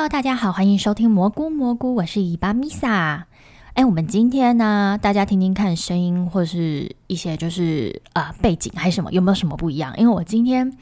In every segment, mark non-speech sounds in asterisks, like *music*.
Hello，大家好，欢迎收听蘑菇蘑菇，我是伊巴米萨。哎，我们今天呢，大家听听看声音，或是一些就是呃背景还是什么，有没有什么不一样？因为我今天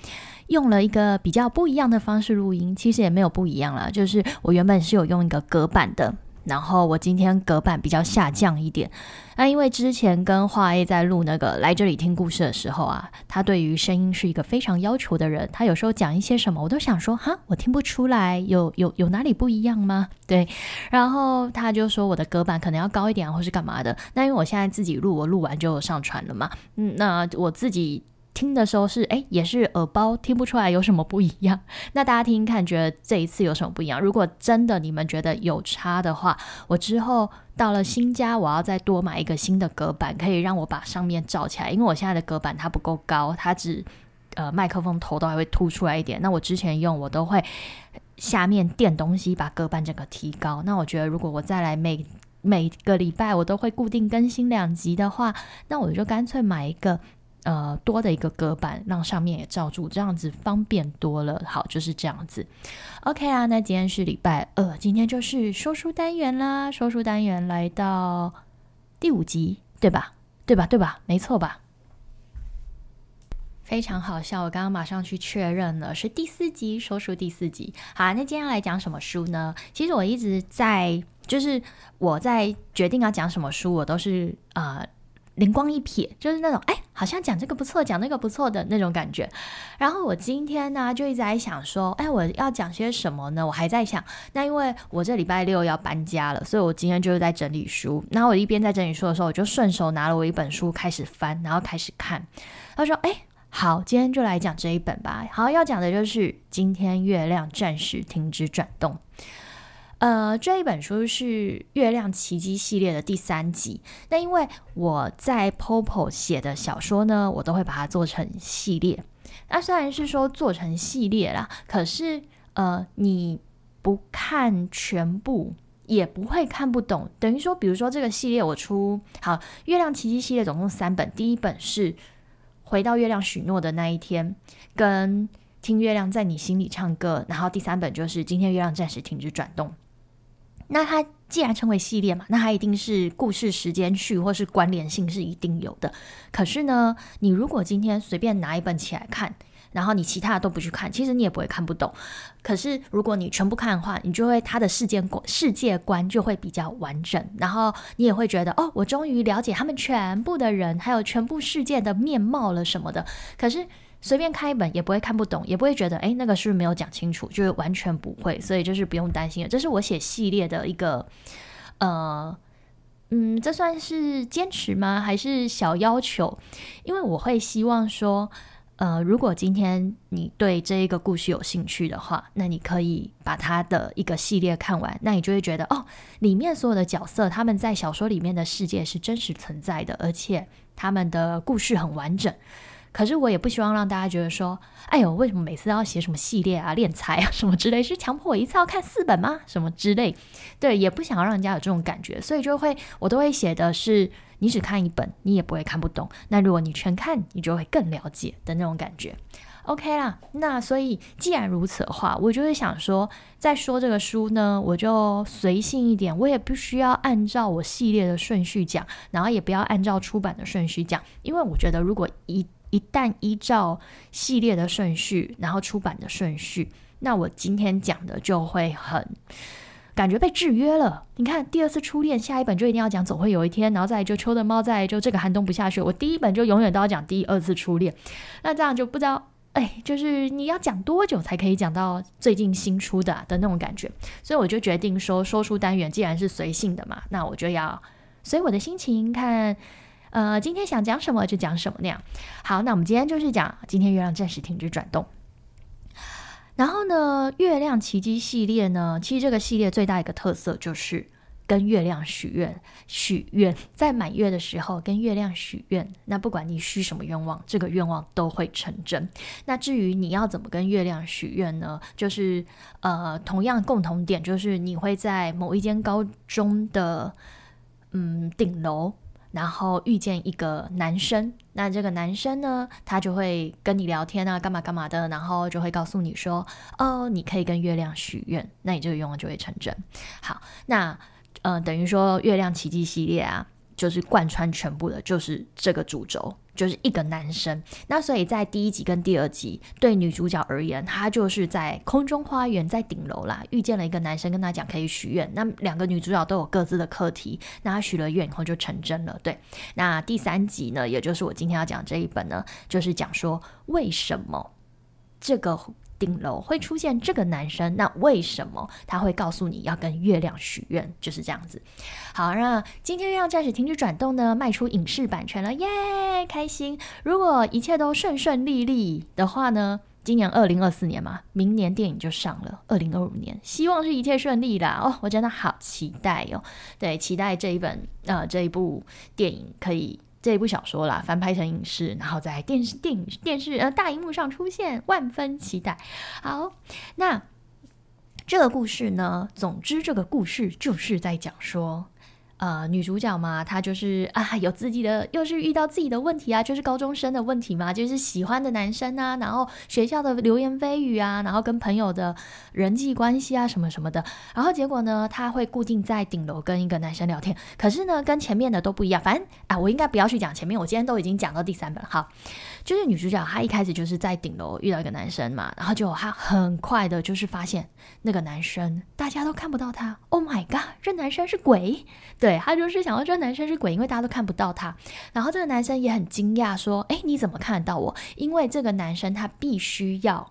用了一个比较不一样的方式录音，其实也没有不一样啦，就是我原本是有用一个隔板的。然后我今天隔板比较下降一点，那因为之前跟华 A 在录那个来这里听故事的时候啊，他对于声音是一个非常要求的人，他有时候讲一些什么，我都想说哈，我听不出来，有有有哪里不一样吗？对，然后他就说我的隔板可能要高一点，或是干嘛的。那因为我现在自己录，我录完就上传了嘛，嗯，那我自己。听的时候是哎，也是耳包，听不出来有什么不一样。那大家听听看，觉得这一次有什么不一样？如果真的你们觉得有差的话，我之后到了新家，我要再多买一个新的隔板，可以让我把上面罩起来。因为我现在的隔板它不够高，它只呃麦克风头都还会凸出来一点。那我之前用我都会下面垫东西，把隔板整个提高。那我觉得如果我再来每每个礼拜我都会固定更新两集的话，那我就干脆买一个。呃，多的一个隔板，让上面也罩住，这样子方便多了。好，就是这样子。OK 啊，那今天是礼拜二，今天就是说书单元啦。说书单元来到第五集，对吧？对吧？对吧？没错吧？非常好笑，我刚刚马上去确认了，是第四集，说书第四集。好，那今天来讲什么书呢？其实我一直在，就是我在决定要讲什么书，我都是啊。灵光一瞥，就是那种哎，好像讲这个不错，讲那个不错的那种感觉。然后我今天呢，就一直在想说，哎，我要讲些什么呢？我还在想。那因为我这礼拜六要搬家了，所以我今天就是在整理书。然后我一边在整理书的时候，我就顺手拿了我一本书开始翻，然后开始看。他说，哎，好，今天就来讲这一本吧。好，要讲的就是今天月亮暂时停止转动。呃，这一本书是《月亮奇迹》系列的第三集。那因为我在 Popo 写的小说呢，我都会把它做成系列。那虽然是说做成系列啦，可是呃，你不看全部也不会看不懂。等于说，比如说这个系列我出好《月亮奇迹》系列总共三本，第一本是回到月亮许诺的那一天，跟听月亮在你心里唱歌，然后第三本就是今天月亮暂时停止转动。那它既然称为系列嘛，那它一定是故事时间序或是关联性是一定有的。可是呢，你如果今天随便拿一本起来看，然后你其他的都不去看，其实你也不会看不懂。可是如果你全部看的话，你就会它的世界观世界观就会比较完整，然后你也会觉得哦，我终于了解他们全部的人，还有全部世界的面貌了什么的。可是。随便看一本也不会看不懂，也不会觉得哎那个是不是没有讲清楚，就是完全不会，所以就是不用担心了。这是我写系列的一个，呃，嗯，这算是坚持吗？还是小要求？因为我会希望说，呃，如果今天你对这一个故事有兴趣的话，那你可以把它的一个系列看完，那你就会觉得哦，里面所有的角色他们在小说里面的世界是真实存在的，而且他们的故事很完整。可是我也不希望让大家觉得说，哎呦，为什么每次都要写什么系列啊、练财啊什么之类，是强迫我一次要看四本吗？什么之类，对，也不想要让人家有这种感觉，所以就会我都会写的是，你只看一本，你也不会看不懂。那如果你全看，你就会更了解的那种感觉。OK 啦，那所以既然如此的话，我就会想说，在说这个书呢，我就随性一点，我也不需要按照我系列的顺序讲，然后也不要按照出版的顺序讲，因为我觉得如果一一旦依照系列的顺序，然后出版的顺序，那我今天讲的就会很感觉被制约了。你看，第二次初恋，下一本就一定要讲总会有一天，然后再就秋的猫，再就这个寒冬不下雪。我第一本就永远都要讲第二次初恋，那这样就不知道，哎，就是你要讲多久才可以讲到最近新出的的那种感觉。所以我就决定说，说书单元既然是随性的嘛，那我就要随我的心情看。呃，今天想讲什么就讲什么那样。好，那我们今天就是讲今天月亮暂时停止转动。然后呢，月亮奇迹系列呢，其实这个系列最大一个特色就是跟月亮许愿，许愿在满月的时候跟月亮许愿。那不管你许什么愿望，这个愿望都会成真。那至于你要怎么跟月亮许愿呢？就是呃，同样共同点就是你会在某一间高中的嗯顶楼。然后遇见一个男生，那这个男生呢，他就会跟你聊天啊，干嘛干嘛的，然后就会告诉你说，哦，你可以跟月亮许愿，那你这个愿望就会成真。好，那呃，等于说月亮奇迹系列啊，就是贯穿全部的，就是这个主轴。就是一个男生，那所以在第一集跟第二集，对女主角而言，她就是在空中花园，在顶楼啦，遇见了一个男生，跟她讲可以许愿。那两个女主角都有各自的课题，那她许了愿以后就成真了。对，那第三集呢，也就是我今天要讲这一本呢，就是讲说为什么这个。顶楼会出现这个男生，那为什么他会告诉你要跟月亮许愿？就是这样子。好，那今天月亮暂时停止转动呢，卖出影视版权了，耶，开心！如果一切都顺顺利利的话呢，今年二零二四年嘛，明年电影就上了，二零二五年，希望是一切顺利啦。哦，我真的好期待哦，对，期待这一本呃这一部电影可以。这部小说啦，翻拍成影视，然后在电视、电影、电视呃大荧幕上出现，万分期待。好，那这个故事呢，总之这个故事就是在讲说。呃，女主角嘛，她就是啊，有自己的，又是遇到自己的问题啊，就是高中生的问题嘛，就是喜欢的男生啊，然后学校的流言蜚语啊，然后跟朋友的人际关系啊，什么什么的，然后结果呢，她会固定在顶楼跟一个男生聊天，可是呢，跟前面的都不一样。反正啊，我应该不要去讲前面，我今天都已经讲到第三本了，好，就是女主角她一开始就是在顶楼遇到一个男生嘛，然后就她很快的就是发现那个男生大家都看不到他，Oh my god，这男生是鬼，对。她就是想要这男生是鬼，因为大家都看不到他。然后这个男生也很惊讶，说：“哎，你怎么看得到我？因为这个男生他必须要，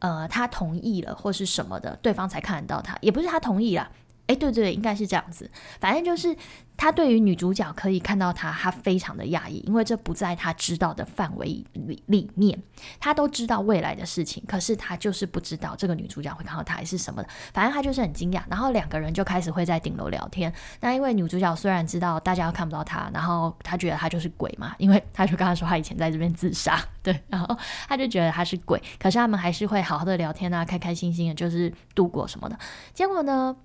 呃，他同意了或是什么的，对方才看得到他。也不是他同意了。”哎，对对，应该是这样子。反正就是他对于女主角可以看到他，他非常的讶异，因为这不在他知道的范围里里面。他都知道未来的事情，可是他就是不知道这个女主角会看到他还是什么的。反正他就是很惊讶。然后两个人就开始会在顶楼聊天。那因为女主角虽然知道大家看不到他，然后他觉得他就是鬼嘛，因为他就跟他说他以前在这边自杀，对，然后他就觉得他是鬼。可是他们还是会好好的聊天啊，开开心心的，就是度过什么的。结果呢？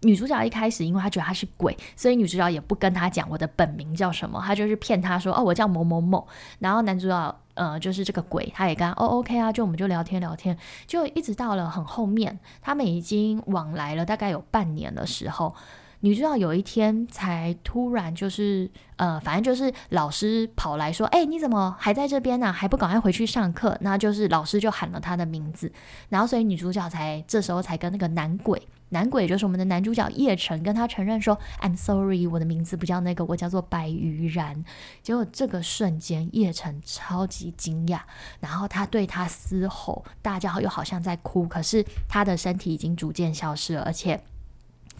女主角一开始，因为她觉得他是鬼，所以女主角也不跟他讲我的本名叫什么，她就是骗他说哦，我叫某某某。然后男主角呃，就是这个鬼，他也跟哦 OK *laughs* 啊，就我们就聊天聊天，就一直到了很后面，他们已经往来了大概有半年的时候。女主角有一天才突然就是，呃，反正就是老师跑来说，哎，你怎么还在这边呢？还不赶快回去上课？那就是老师就喊了她的名字，然后所以女主角才这时候才跟那个男鬼，男鬼就是我们的男主角叶晨，跟他承认说，I'm sorry，我的名字不叫那个，我叫做白玉然。结果这个瞬间，叶晨超级惊讶，然后他对他嘶吼大叫，又好像在哭，可是他的身体已经逐渐消失了，而且。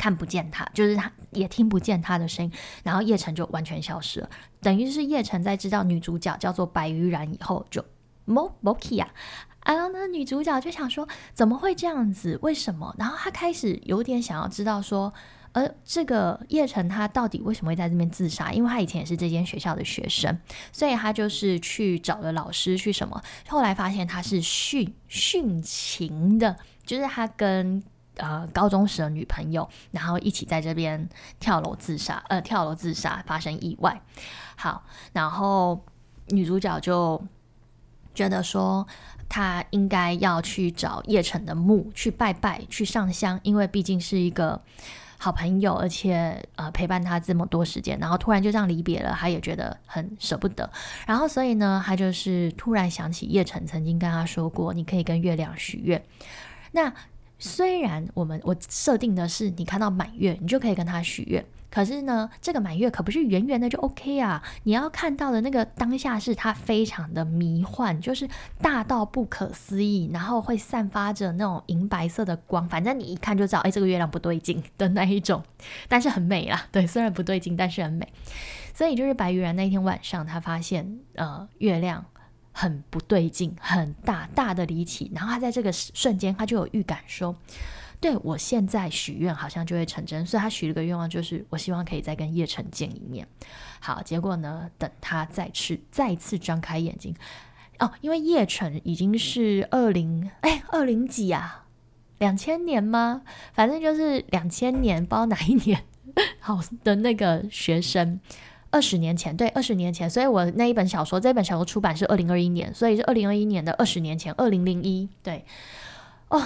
看不见他，就是他也听不见他的声音，然后叶晨就完全消失了。等于是叶晨在知道女主角叫做白玉然以后，就 mo moki 啊，然后呢，女主角就想说怎么会这样子？为什么？然后她开始有点想要知道说，呃，这个叶晨他到底为什么会在这边自杀？因为他以前也是这间学校的学生，所以他就是去找了老师去什么，后来发现他是殉殉情的，就是他跟。呃，高中时的女朋友，然后一起在这边跳楼自杀，呃，跳楼自杀发生意外。好，然后女主角就觉得说，她应该要去找叶晨的墓去拜拜，去上香，因为毕竟是一个好朋友，而且呃陪伴他这么多时间，然后突然就这样离别了，她也觉得很舍不得。然后所以呢，她就是突然想起叶晨曾经跟她说过，你可以跟月亮许愿。那虽然我们我设定的是你看到满月，你就可以跟他许愿，可是呢，这个满月可不是圆圆的就 OK 啊！你要看到的那个当下是它非常的迷幻，就是大到不可思议，然后会散发着那种银白色的光，反正你一看就知道，哎，这个月亮不对劲的那一种，但是很美啦。对，虽然不对劲，但是很美。所以就是白玉然那一天晚上，他发现呃月亮。很不对劲，很大大的离奇。然后他在这个瞬间，他就有预感说：“对我现在许愿好像就会成真。”所以他许了个愿望，就是我希望可以再跟叶晨见一面。好，结果呢，等他再次再次张开眼睛，哦，因为叶晨已经是二零哎二零几啊，两千年吗？反正就是两千年，不知道哪一年好的那个学生。二十年前，对，二十年前，所以我那一本小说，这本小说出版是二零二一年，所以是二零二一年的二十年前，二零零一，对，哦。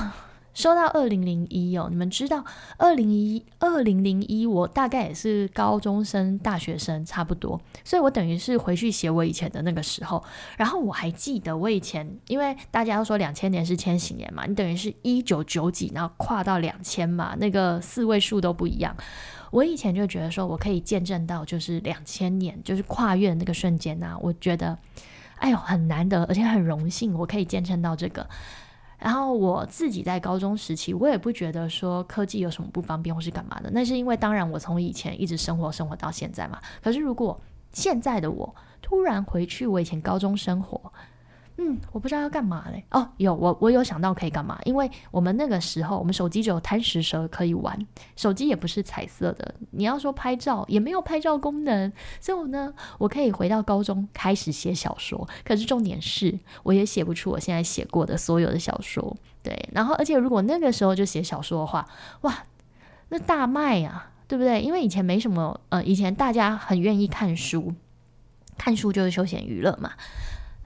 说到二零零一哦，你们知道二零一二零零一，我大概也是高中生、大学生差不多，所以我等于是回去写我以前的那个时候。然后我还记得我以前，因为大家都说两千年是千禧年嘛，你等于是一九九几，然后跨到两千嘛，那个四位数都不一样。我以前就觉得说我可以见证到就是两千年，就是跨越的那个瞬间呐，我觉得哎呦很难得，而且很荣幸我可以见证到这个。然后我自己在高中时期，我也不觉得说科技有什么不方便或是干嘛的。那是因为，当然我从以前一直生活生活到现在嘛。可是如果现在的我突然回去我以前高中生活，嗯，我不知道要干嘛嘞。哦，有我，我有想到可以干嘛？因为我们那个时候，我们手机只有贪食蛇可以玩，手机也不是彩色的。你要说拍照，也没有拍照功能。所以我呢，我可以回到高中开始写小说。可是重点是，我也写不出我现在写过的所有的小说。对，然后而且如果那个时候就写小说的话，哇，那大卖呀，对不对？因为以前没什么，呃，以前大家很愿意看书，看书就是休闲娱乐嘛，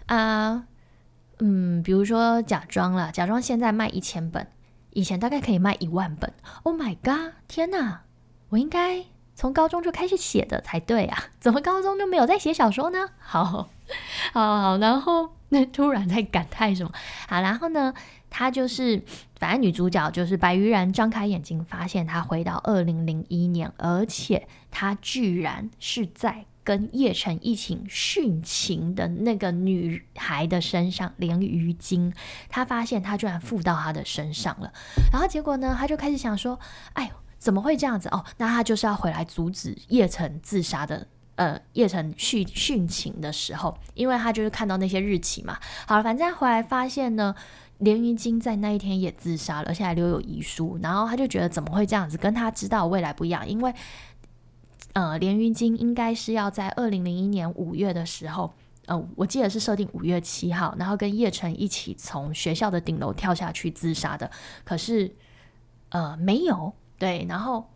啊。嗯，比如说假装啦，假装现在卖一千本，以前大概可以卖一万本。Oh my god！天哪，我应该从高中就开始写的才对啊，怎么高中就没有在写小说呢？好，好，好，然后那突然在感叹什么？好，然后呢，他就是反正女主角就是白玉然，张开眼睛发现她回到二零零一年，而且她居然是在。跟叶晨一起殉情的那个女孩的身上，连鱼精，他发现他居然附到他的身上了。然后结果呢，他就开始想说：“哎，怎么会这样子？哦，那他就是要回来阻止叶晨自杀的。呃，叶晨殉殉情的时候，因为他就是看到那些日期嘛。好了，反正回来发现呢，连鱼精在那一天也自杀了，而且还留有遗书。然后他就觉得怎么会这样子？跟他知道未来不一样，因为。呃，连云金应该是要在二零零一年五月的时候，呃，我记得是设定五月七号，然后跟叶晨一起从学校的顶楼跳下去自杀的。可是，呃，没有对，然后，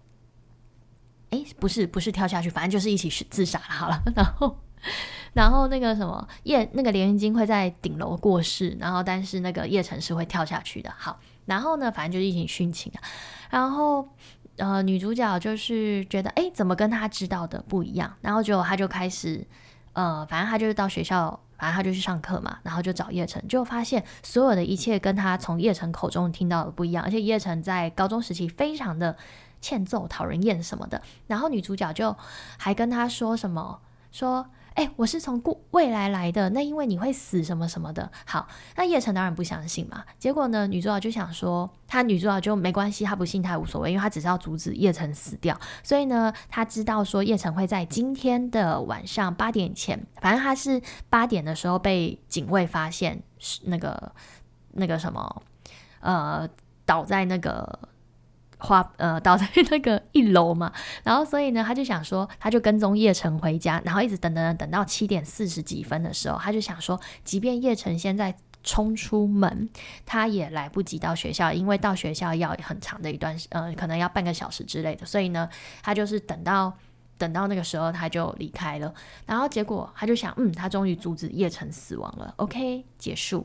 哎，不是不是跳下去，反正就是一起自杀了。好了，*laughs* 然后，然后那个什么叶那个连云金会在顶楼过世，然后但是那个叶晨是会跳下去的。好，然后呢，反正就是一起殉情啊，然后。呃，女主角就是觉得，哎，怎么跟她知道的不一样？然后就她就开始，呃，反正她就是到学校，反正她就去上课嘛，然后就找叶晨，就发现所有的一切跟她从叶晨口中听到的不一样，而且叶晨在高中时期非常的欠揍、讨人厌什么的。然后女主角就还跟他说什么，说。哎，我是从过未来来的，那因为你会死什么什么的。好，那叶晨当然不相信嘛。结果呢，女主角就想说，她女主角就没关系，她不信她无所谓，因为她只是要阻止叶晨死掉。所以呢，她知道说叶晨会在今天的晚上八点前，反正他是八点的时候被警卫发现，是那个那个什么，呃，倒在那个。花呃倒在那个一楼嘛，*laughs* 然后所以呢，他就想说，他就跟踪叶晨回家，然后一直等等等，等到七点四十几分的时候，他就想说，即便叶晨现在冲出门，他也来不及到学校，因为到学校要很长的一段，呃，可能要半个小时之类的，所以呢，他就是等到等到那个时候他就离开了，然后结果他就想，嗯，他终于阻止叶晨死亡了，OK，结束。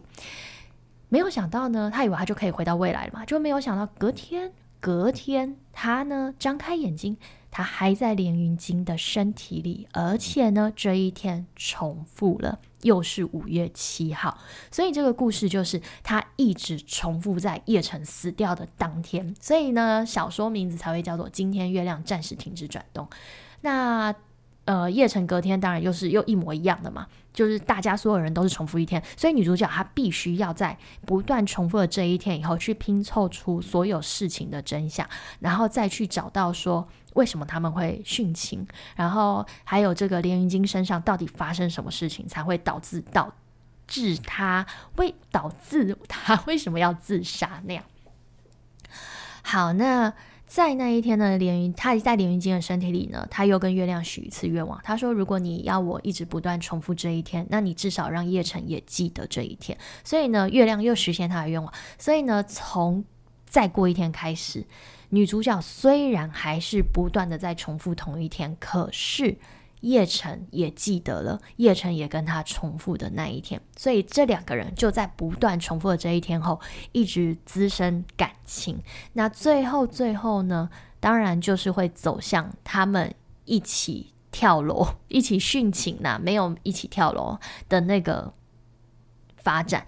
没有想到呢，他以为他就可以回到未来了嘛，就没有想到隔天。隔天，他呢张开眼睛，他还在连云金的身体里，而且呢这一天重复了，又是五月七号，所以这个故事就是他一直重复在叶晨死掉的当天，所以呢小说名字才会叫做《今天月亮暂时停止转动》。那呃叶晨隔天当然又是又一模一样的嘛。就是大家所有人都是重复一天，所以女主角她必须要在不断重复的这一天以后去拼凑出所有事情的真相，然后再去找到说为什么他们会殉情，然后还有这个连云金身上到底发生什么事情才会导致导致他为导致他 *laughs* 为什么要自杀那样。好，那。在那一天呢，连云他在连云金的身体里呢，他又跟月亮许一次愿望。他说：“如果你要我一直不断重复这一天，那你至少让叶晨也记得这一天。”所以呢，月亮又实现他的愿望。所以呢，从再过一天开始，女主角虽然还是不断的在重复同一天，可是叶晨也记得了，叶晨也跟他重复的那一天，所以这两个人就在不断重复的这一天后，一直滋生感情。那最后最后呢，当然就是会走向他们一起跳楼、*laughs* 一起殉情呐，没有一起跳楼的那个发展。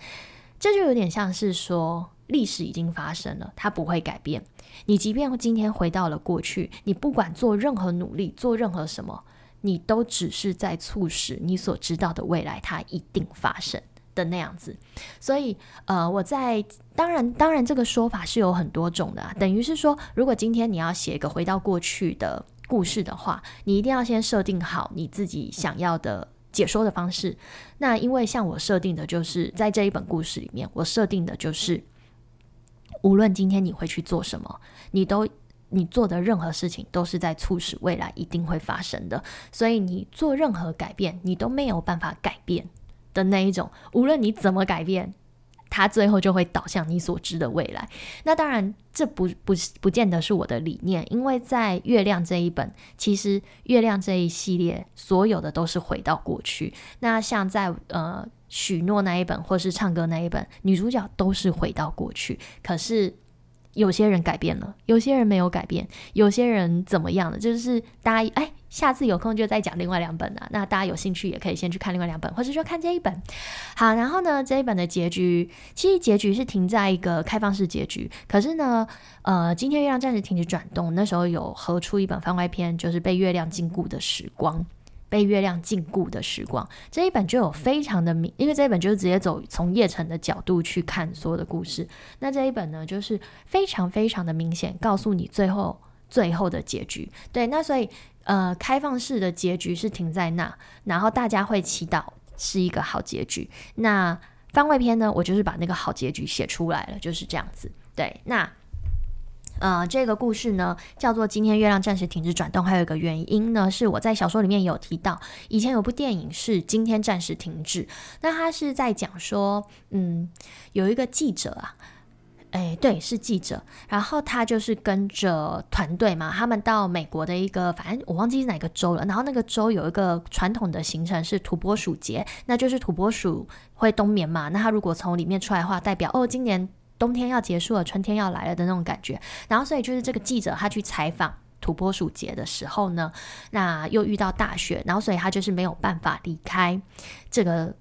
这就有点像是说，历史已经发生了，它不会改变。你即便今天回到了过去，你不管做任何努力，做任何什么。你都只是在促使你所知道的未来，它一定发生的那样子。所以，呃，我在当然，当然，这个说法是有很多种的。等于是说，如果今天你要写一个回到过去的故事的话，你一定要先设定好你自己想要的解说的方式。那因为像我设定的就是在这一本故事里面，我设定的就是，无论今天你会去做什么，你都。你做的任何事情都是在促使未来一定会发生的，所以你做任何改变，你都没有办法改变的那一种。无论你怎么改变，它最后就会导向你所知的未来。那当然，这不不不见得是我的理念，因为在月亮这一本，其实月亮这一系列所有的都是回到过去。那像在呃许诺那一本，或是唱歌那一本，女主角都是回到过去，可是。有些人改变了，有些人没有改变，有些人怎么样的？就是大家哎，下次有空就再讲另外两本啊。那大家有兴趣也可以先去看另外两本，或者说看这一本。好，然后呢，这一本的结局其实结局是停在一个开放式结局。可是呢，呃，今天月亮暂时停止转动，那时候有合出一本番外篇，就是被月亮禁锢的时光。被月亮禁锢的时光这一本就有非常的明，因为这一本就是直接走从叶城的角度去看所有的故事。那这一本呢，就是非常非常的明显，告诉你最后最后的结局。对，那所以呃，开放式的结局是停在那，然后大家会祈祷是一个好结局。那番外篇呢，我就是把那个好结局写出来了，就是这样子。对，那。呃，这个故事呢叫做《今天月亮暂时停止转动》，还有一个原因呢是我在小说里面有提到，以前有部电影是《今天暂时停止》，那他是在讲说，嗯，有一个记者啊，哎，对，是记者，然后他就是跟着团队嘛，他们到美国的一个，反正我忘记是哪个州了，然后那个州有一个传统的行程是土拨鼠节，那就是土拨鼠会冬眠嘛，那他如果从里面出来的话，代表哦，今年。冬天要结束了，春天要来了的那种感觉。然后，所以就是这个记者他去采访土拨鼠节的时候呢，那又遇到大雪，然后所以他就是没有办法离开这个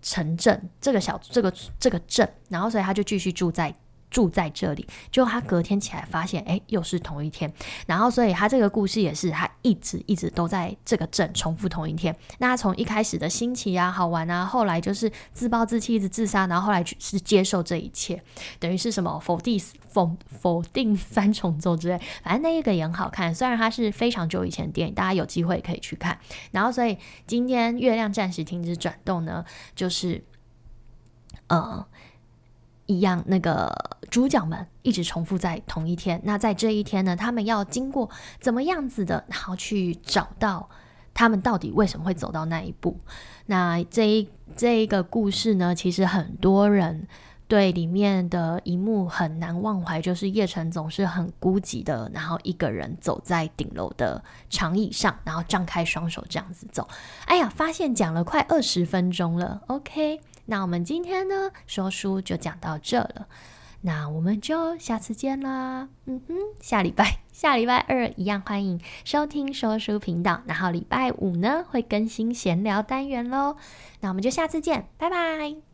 城镇，这个小这个这个镇，然后所以他就继续住在。住在这里，就他隔天起来发现，哎，又是同一天。然后，所以他这个故事也是他一直一直都在这个镇重复同一天。那他从一开始的新奇啊、好玩啊，后来就是自暴自弃，一直自杀，然后后来是接受这一切，等于是什么否定否否定三重奏之类。反正那一个也很好看，虽然它是非常久以前的电影，大家有机会可以去看。然后，所以今天月亮暂时停止转动呢，就是呃。一样，那个主角们一直重复在同一天。那在这一天呢，他们要经过怎么样子的，然后去找到他们到底为什么会走到那一步。那这一这一个故事呢，其实很多人对里面的一幕很难忘怀，就是叶晨总是很孤寂的，然后一个人走在顶楼的长椅上，然后张开双手这样子走。哎呀，发现讲了快二十分钟了，OK。那我们今天呢说书就讲到这了，那我们就下次见啦。嗯哼，下礼拜下礼拜二一样欢迎收听说书频道，然后礼拜五呢会更新闲聊单元喽。那我们就下次见，拜拜。